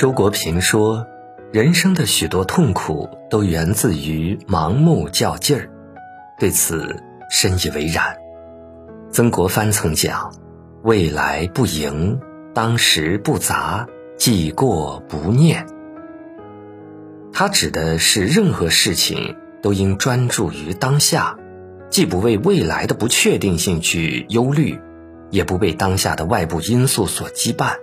周国平说：“人生的许多痛苦都源自于盲目较劲儿。”对此深以为然。曾国藩曾讲：“未来不迎，当时不杂，既过不念。”他指的是任何事情都应专注于当下，既不为未来的不确定性去忧虑，也不被当下的外部因素所羁绊。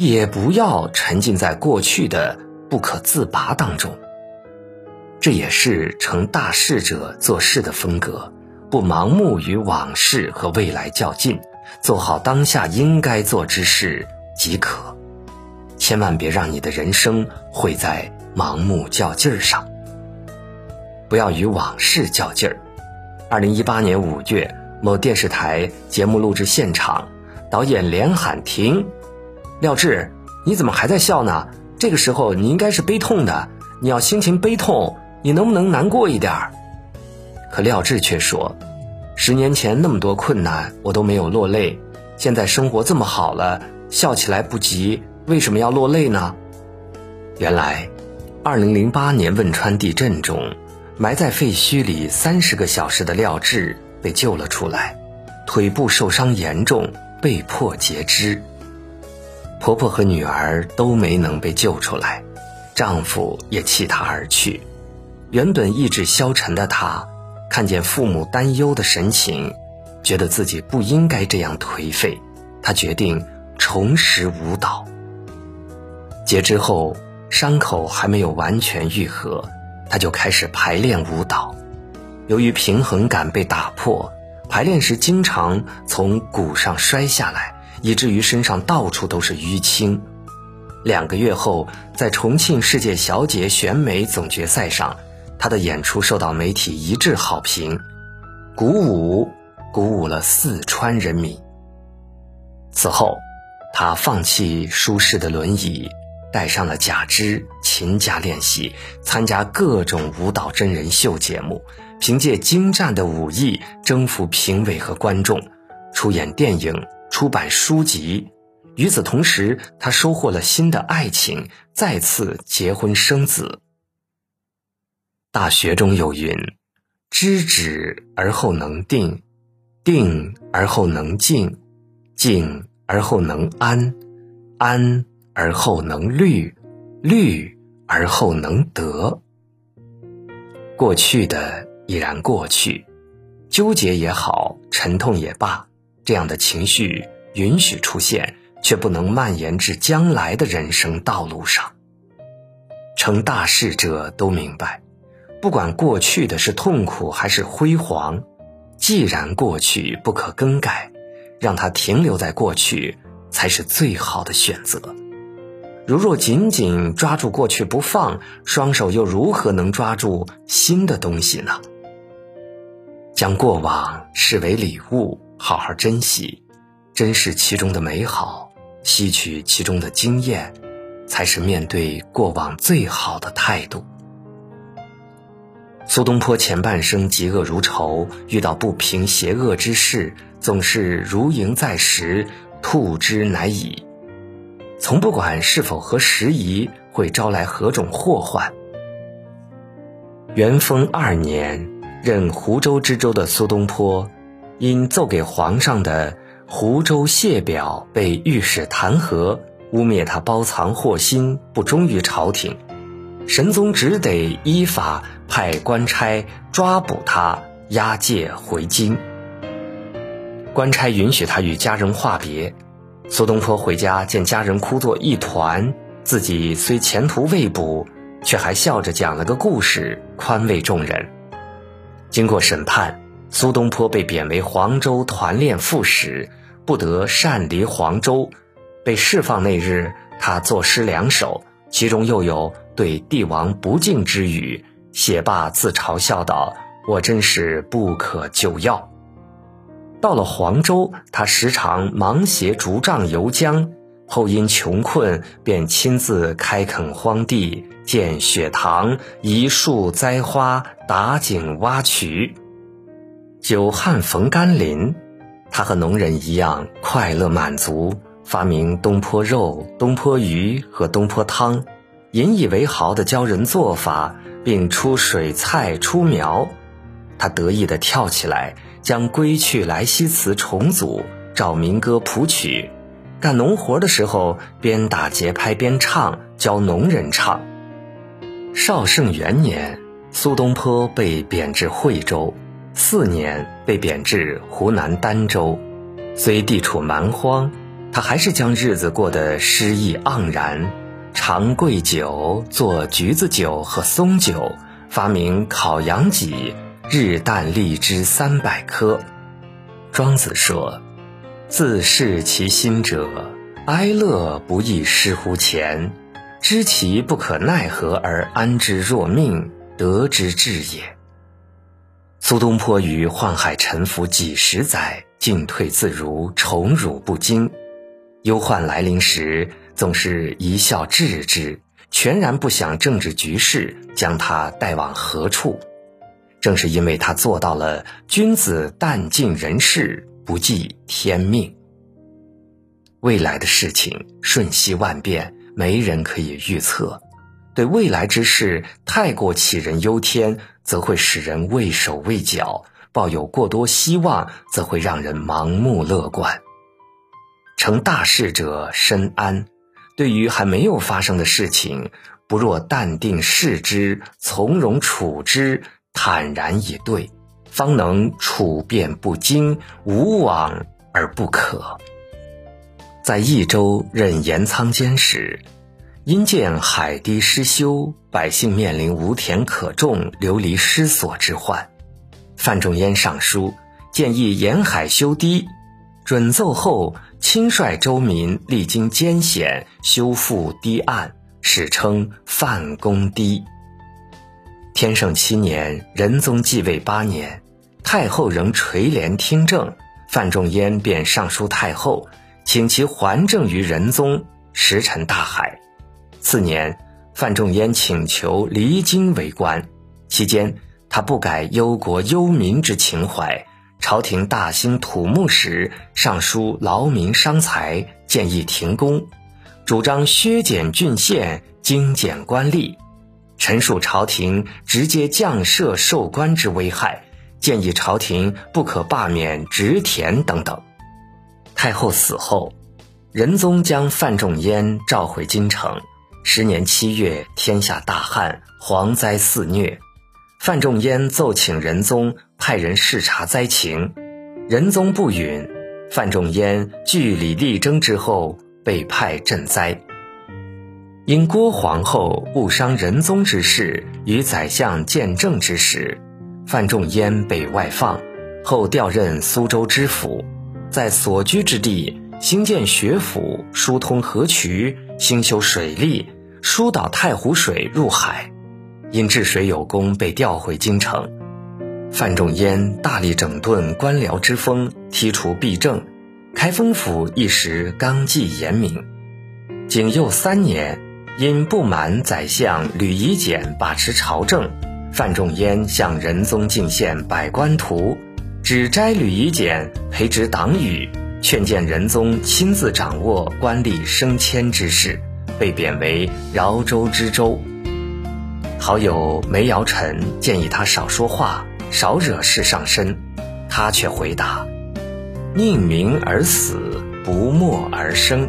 也不要沉浸在过去的不可自拔当中。这也是成大事者做事的风格，不盲目与往事和未来较劲，做好当下应该做之事即可。千万别让你的人生毁在盲目较劲儿上。不要与往事较劲儿。二零一八年五月，某电视台节目录制现场，导演连喊停。廖智，你怎么还在笑呢？这个时候你应该是悲痛的，你要心情悲痛，你能不能难过一点儿？可廖智却说：“十年前那么多困难，我都没有落泪，现在生活这么好了，笑起来不急，为什么要落泪呢？”原来，二零零八年汶川地震中，埋在废墟里三十个小时的廖智被救了出来，腿部受伤严重，被迫截肢。婆婆和女儿都没能被救出来，丈夫也弃她而去。原本意志消沉的她，看见父母担忧的神情，觉得自己不应该这样颓废。她决定重拾舞蹈。截肢后，伤口还没有完全愈合，她就开始排练舞蹈。由于平衡感被打破，排练时经常从鼓上摔下来。以至于身上到处都是淤青。两个月后，在重庆世界小姐选美总决赛上，她的演出受到媒体一致好评，鼓舞鼓舞了四川人民。此后，她放弃舒适的轮椅，带上了假肢，勤加练习，参加各种舞蹈真人秀节目，凭借精湛的武艺征服评委和观众，出演电影。出版书籍，与此同时，他收获了新的爱情，再次结婚生子。大学中有云：“知止而后能定，定而后能静，静而后能安，安而后能虑，虑而后能得。”过去的已然过去，纠结也好，沉痛也罢。这样的情绪允许出现，却不能蔓延至将来的人生道路上。成大事者都明白，不管过去的是痛苦还是辉煌，既然过去不可更改，让它停留在过去才是最好的选择。如若紧紧抓住过去不放，双手又如何能抓住新的东西呢？将过往视为礼物。好好珍惜，珍视其中的美好，吸取其中的经验，才是面对过往最好的态度。苏东坡前半生嫉恶如仇，遇到不平邪恶之事，总是如蝇在石，吐之乃已，从不管是否合时宜，会招来何种祸患。元丰二年，任湖州知州的苏东坡。因奏给皇上的湖州谢表被御史弹劾，污蔑他包藏祸心，不忠于朝廷，神宗只得依法派官差抓捕他，押解回京。官差允许他与家人话别，苏东坡回家见家人哭作一团，自己虽前途未卜，却还笑着讲了个故事，宽慰众人。经过审判。苏东坡被贬为黄州团练副使，不得擅离黄州。被释放那日，他作诗两首，其中又有对帝王不敬之语。写罢自嘲笑道：“我真是不可救药。”到了黄州，他时常忙携竹杖游江，后因穷困，便亲自开垦荒地，建雪塘，移树栽花，打井挖渠。久旱逢甘霖，他和农人一样快乐满足，发明东坡肉、东坡鱼和东坡汤，引以为豪的教人做法，并出水菜、出苗。他得意地跳起来，将《归去来兮辞》重组，找民歌谱曲。干农活的时候，边打节拍边唱，教农人唱。绍圣元年，苏东坡被贬至惠州，四年被贬至湖南儋州。虽地处蛮荒，他还是将日子过得诗意盎然，尝桂酒，做橘子酒和松酒，发明烤羊脊。日啖荔枝三百颗。庄子说：“自视其心者，哀乐不亦失乎前？知其不可奈何而安之若命，得之至也。”苏东坡于宦海沉浮几十载，进退自如，宠辱不惊。忧患来临时，总是一笑置之，全然不想政治局势将他带往何处。正是因为他做到了君子淡尽人事，不计天命。未来的事情瞬息万变，没人可以预测。对未来之事太过杞人忧天，则会使人畏手畏脚；抱有过多希望，则会让人盲目乐观。成大事者深谙，对于还没有发生的事情，不若淡定视之，从容处之。坦然以对，方能处变不惊，无往而不可。在益州任盐仓监时，因见海堤失修，百姓面临无田可种、流离失所之患，范仲淹上书建议沿海修堤。准奏后，亲率州民历经艰险修复堤岸，史称范公堤。天圣七年，仁宗继位八年，太后仍垂帘听政，范仲淹便上书太后，请其还政于仁宗，石沉大海。次年，范仲淹请求离京为官，期间他不改忧国忧民之情怀，朝廷大兴土木时，上书劳民伤财，建议停工，主张削减郡县，精简官吏。陈述朝廷直接降赦授官之危害，建议朝廷不可罢免职田等等。太后死后，仁宗将范仲淹召回京城。十年七月，天下大旱，蝗灾肆虐。范仲淹奏请仁宗派人视察灾情，仁宗不允。范仲淹据理力争之后，被派赈灾。因郭皇后误伤仁宗之事，与宰相见证之时，范仲淹被外放，后调任苏州知府，在所居之地兴建学府，疏通河渠，兴修水利，疏导太湖水入海。因治水有功，被调回京城。范仲淹大力整顿官僚之风，剔除弊政，开封府一时纲纪严明。景佑三年。因不满宰相吕夷简把持朝政，范仲淹向仁宗进献百官图，指摘吕夷简培植党羽，劝谏仁宗亲自掌握官吏升迁之事，被贬为饶州知州。好友梅尧臣建议他少说话，少惹事上身，他却回答：“宁鸣而死，不默而生。”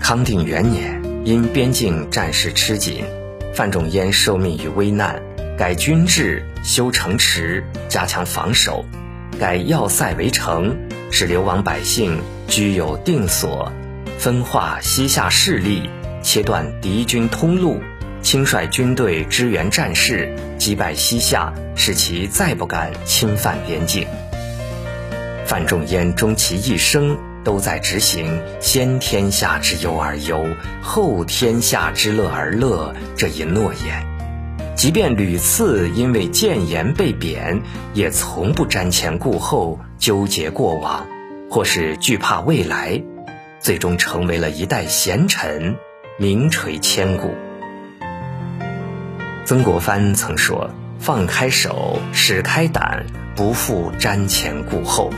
康定元年。因边境战事吃紧，范仲淹受命于危难，改军制，修城池，加强防守，改要塞为城，使流亡百姓居有定所，分化西夏势力，切断敌军通路，亲率军队支援战事，击败西夏，使其再不敢侵犯边境。范仲淹终其一生。都在执行“先天下之忧而忧，后天下之乐而乐”这一诺言，即便屡次因为谏言被贬，也从不瞻前顾后、纠结过往，或是惧怕未来，最终成为了一代贤臣，名垂千古。曾国藩曾说：“放开手，使开胆，不负瞻前顾后。”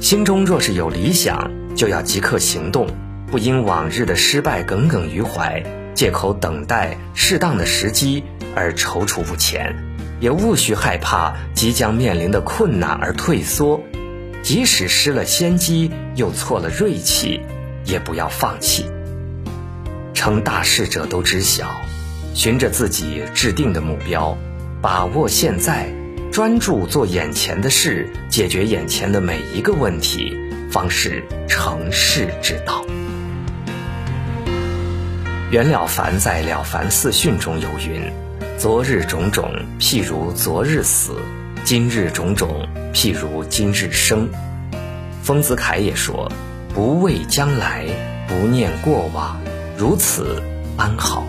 心中若是有理想，就要即刻行动，不因往日的失败耿耿于怀，借口等待适当的时机而踌躇不前，也勿需害怕即将面临的困难而退缩。即使失了先机，又错了锐气，也不要放弃。成大事者都知晓，循着自己制定的目标，把握现在，专注做眼前的事，解决眼前的每一个问题，方是成事之道。袁了凡在《了凡四训》中有云：“昨日种种，譬如昨日死。”今日种种，譬如今日生。丰子恺也说：“不畏将来，不念过往，如此安好。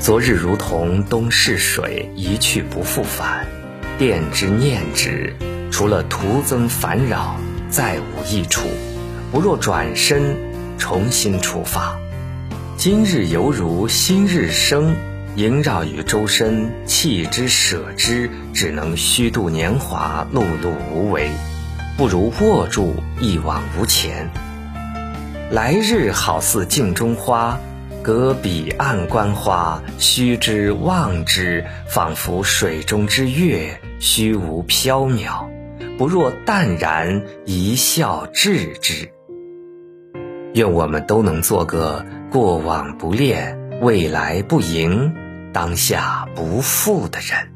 昨日如同东逝水，一去不复返。惦之念之，除了徒增烦扰，再无益处。不若转身，重新出发。今日犹如新日生。”萦绕于周身，弃之舍之，只能虚度年华，碌碌无为，不如握住一往无前。来日好似镜中花，隔彼岸观花，须知望之，仿佛水中之月，虚无缥缈，不若淡然一笑置之。愿我们都能做个过往不恋，未来不迎。当下不负的人。